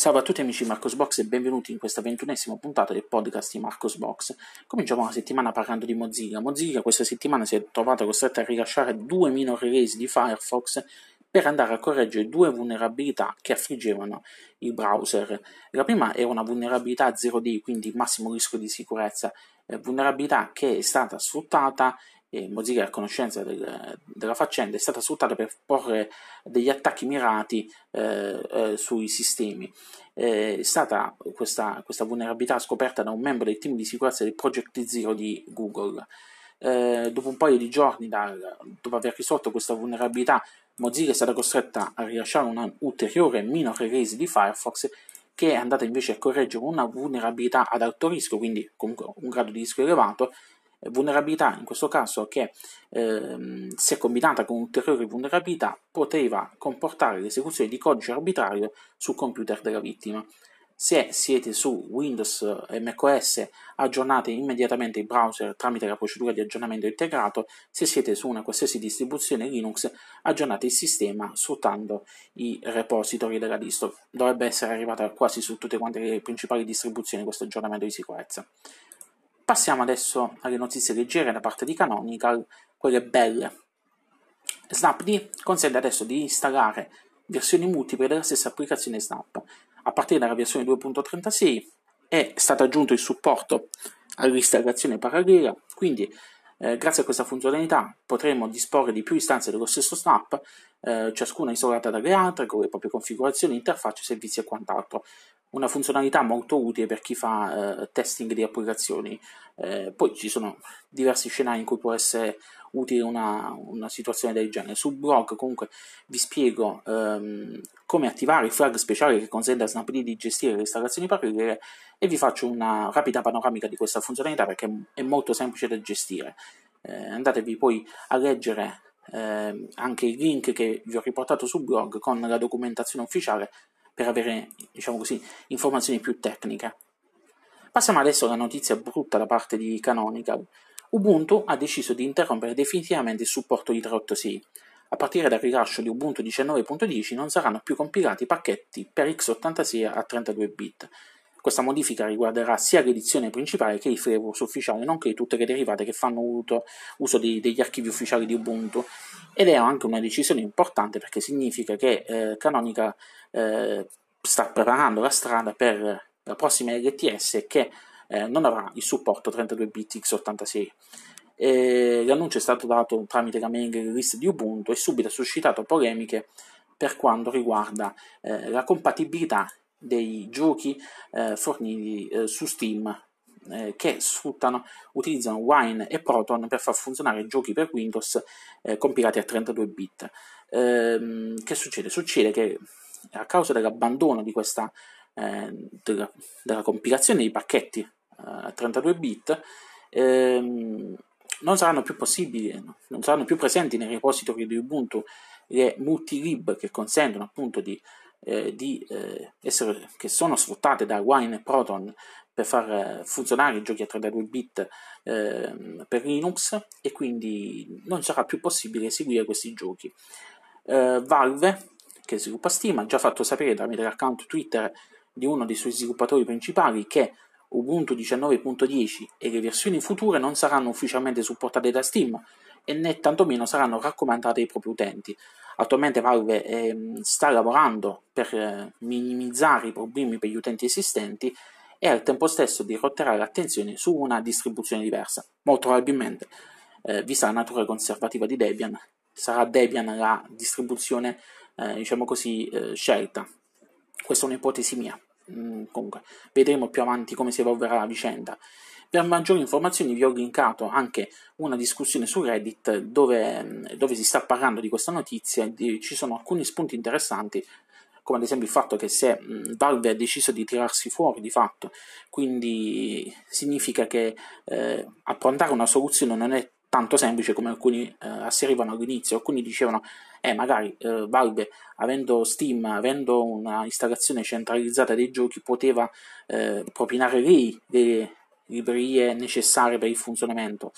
Salve a tutti amici di Marcosbox e benvenuti in questa ventunesima puntata del podcast di Marcosbox. Cominciamo la settimana parlando di Mozilla. Mozilla questa settimana si è trovata costretta a rilasciare due minor release di Firefox per andare a correggere due vulnerabilità che affliggevano il browser. La prima è una vulnerabilità 0D, quindi massimo rischio di sicurezza, eh, vulnerabilità che è stata sfruttata e Mozilla a conoscenza del, della faccenda, è stata sfruttata per porre degli attacchi mirati eh, eh, sui sistemi. Eh, è stata questa, questa, vulnerabilità scoperta da un membro del team di sicurezza del Project Zero di Google. Eh, dopo un paio di giorni da, dopo aver risolto questa vulnerabilità, Mozilla è stata costretta a rilasciare una ulteriore minor release di Firefox che è andata invece a correggere una vulnerabilità ad alto rischio, quindi comunque un grado di rischio elevato, vulnerabilità in questo caso che ehm, se combinata con ulteriori vulnerabilità poteva comportare l'esecuzione di codice arbitrario sul computer della vittima. Se siete su Windows e macOS aggiornate immediatamente il browser tramite la procedura di aggiornamento integrato, se siete su una qualsiasi distribuzione Linux aggiornate il sistema sfruttando i repository della distro. Dovrebbe essere arrivata quasi su tutte quante le principali distribuzioni questo aggiornamento di sicurezza. Passiamo adesso alle notizie leggere da parte di Canonical, quelle belle. Snapd consente adesso di installare versioni multiple della stessa applicazione Snap. A partire dalla versione 2.36 è stato aggiunto il supporto all'installazione parallela, quindi eh, grazie a questa funzionalità potremo disporre di più istanze dello stesso Snap, eh, ciascuna isolata dalle altre, con le proprie configurazioni, interfacce, servizi e quant'altro una funzionalità molto utile per chi fa eh, testing di applicazioni. Eh, poi ci sono diversi scenari in cui può essere utile una, una situazione del genere. Sul blog comunque vi spiego ehm, come attivare il flag speciale che consente a Snapd di gestire le installazioni parallele e vi faccio una rapida panoramica di questa funzionalità perché è molto semplice da gestire. Eh, andatevi poi a leggere eh, anche il link che vi ho riportato sul blog con la documentazione ufficiale per avere, diciamo così, informazioni più tecniche. Passiamo adesso alla notizia brutta da parte di Canonical. Ubuntu ha deciso di interrompere definitivamente il supporto di 386. A partire dal rilascio di Ubuntu 19.10 non saranno più compilati pacchetti per x86 a 32 bit. Questa modifica riguarderà sia l'edizione principale che il flavors ufficiale, nonché tutte le derivate che fanno uso, di, degli archivi ufficiali di Ubuntu. Ed è anche una decisione importante perché significa che eh, Canonical eh, sta preparando la strada per la prossima LTS che eh, non avrà il supporto 32 bit x86. E l'annuncio è stato dato tramite la mail release di Ubuntu e subito ha suscitato polemiche per quanto riguarda eh, la compatibilità dei giochi eh, forniti eh, su Steam eh, che sfruttano, utilizzano Wine e Proton per far funzionare giochi per Windows eh, compilati a 32 bit. Ehm, che succede? Succede che a causa dell'abbandono di questa, eh, della, della, compilazione di pacchetti eh, a 32 bit, ehm, non saranno più possibili, non saranno più presenti nei repository di Ubuntu le multilib che consentono appunto di, eh, di eh, essere, che sono sfruttate da Wine e Proton per far eh, funzionare i giochi a 32 bit eh, per Linux e quindi non sarà più possibile eseguire questi giochi. Eh, Valve che sviluppa Steam, ha già fatto sapere tramite l'account Twitter di uno dei suoi sviluppatori principali che Ubuntu 19.10 e le versioni future non saranno ufficialmente supportate da Steam e né tantomeno saranno raccomandate ai propri utenti. Attualmente Valve eh, sta lavorando per eh, minimizzare i problemi per gli utenti esistenti e al tempo stesso dirotterà l'attenzione su una distribuzione diversa. Molto probabilmente, eh, vista la natura conservativa di Debian, sarà Debian la distribuzione eh, diciamo così, eh, scelta. Questa è un'ipotesi mia. Mm, comunque, vedremo più avanti come si evolverà la vicenda. Per maggiori informazioni vi ho linkato anche una discussione su Reddit dove, dove si sta parlando di questa notizia e ci sono alcuni spunti interessanti come ad esempio il fatto che se Valve ha deciso di tirarsi fuori di fatto, quindi significa che eh, approntare una soluzione non è tanto semplice come alcuni eh, asserivano all'inizio. Alcuni dicevano, eh, magari eh, Valve, avendo Steam, avendo una installazione centralizzata dei giochi, poteva eh, propinare lì le librerie necessarie per il funzionamento.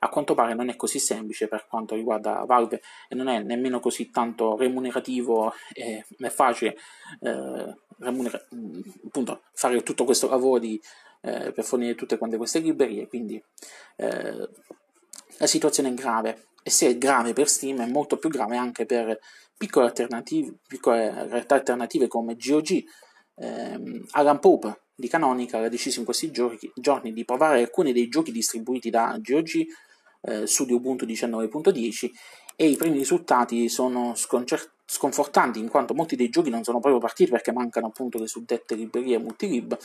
a quanto pare non è così semplice per quanto riguarda Valve e non è nemmeno così tanto remunerativo e facile eh, remunera- appunto, fare tutto questo lavoro di, eh, per fornire tutte quante queste librerie, quindi eh, la situazione è grave e se è grave per Steam è molto più grave anche per piccole alternative, piccole realtà alternative come GOG. Ehm, Alan Pope di Canonical ha deciso in questi giorni, giorni di provare alcuni dei giochi distribuiti da GOG eh, su di Ubuntu 19.10 e i primi risultati sono sconcer- sconfortanti in quanto molti dei giochi non sono proprio partiti perché mancano appunto le suddette librerie multilib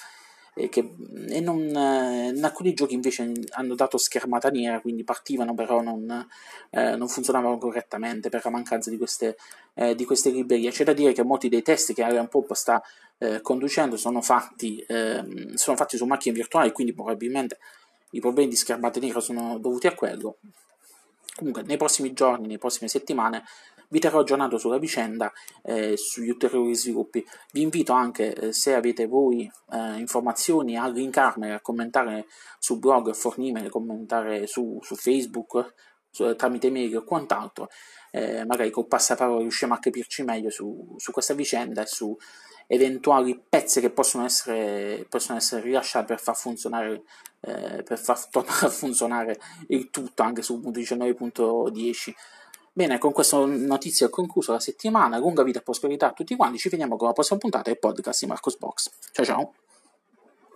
e, che, e non, eh, in alcuni giochi invece hanno dato schermata nera, quindi partivano però non, eh, non funzionavano correttamente per la mancanza di queste, eh, di queste librerie. C'è da dire che molti dei test che Arian Pop sta eh, conducendo sono fatti, ehm, sono fatti su macchine virtuali, quindi probabilmente i problemi di schermata nera sono dovuti a quello. Comunque, nei prossimi giorni, nelle prossime settimane, vi terrò aggiornato sulla vicenda e eh, sugli ulteriori sviluppi. Vi invito anche, eh, se avete voi eh, informazioni, a linkarmele, a commentare sul blog, a fornirmele, a commentare su, su Facebook, su, tramite mail o quant'altro. Eh, magari col passaparola riusciamo a capirci meglio su, su questa vicenda e su eventuali pezzi che possono essere, possono essere rilasciati per far funzionare eh, per far tornare a funzionare il tutto anche su 19.10 Bene, con questa notizia ho concluso la settimana. Lunga vita e prosperità a tutti quanti. Ci vediamo con la prossima puntata del podcast di Marcos Box. Ciao ciao.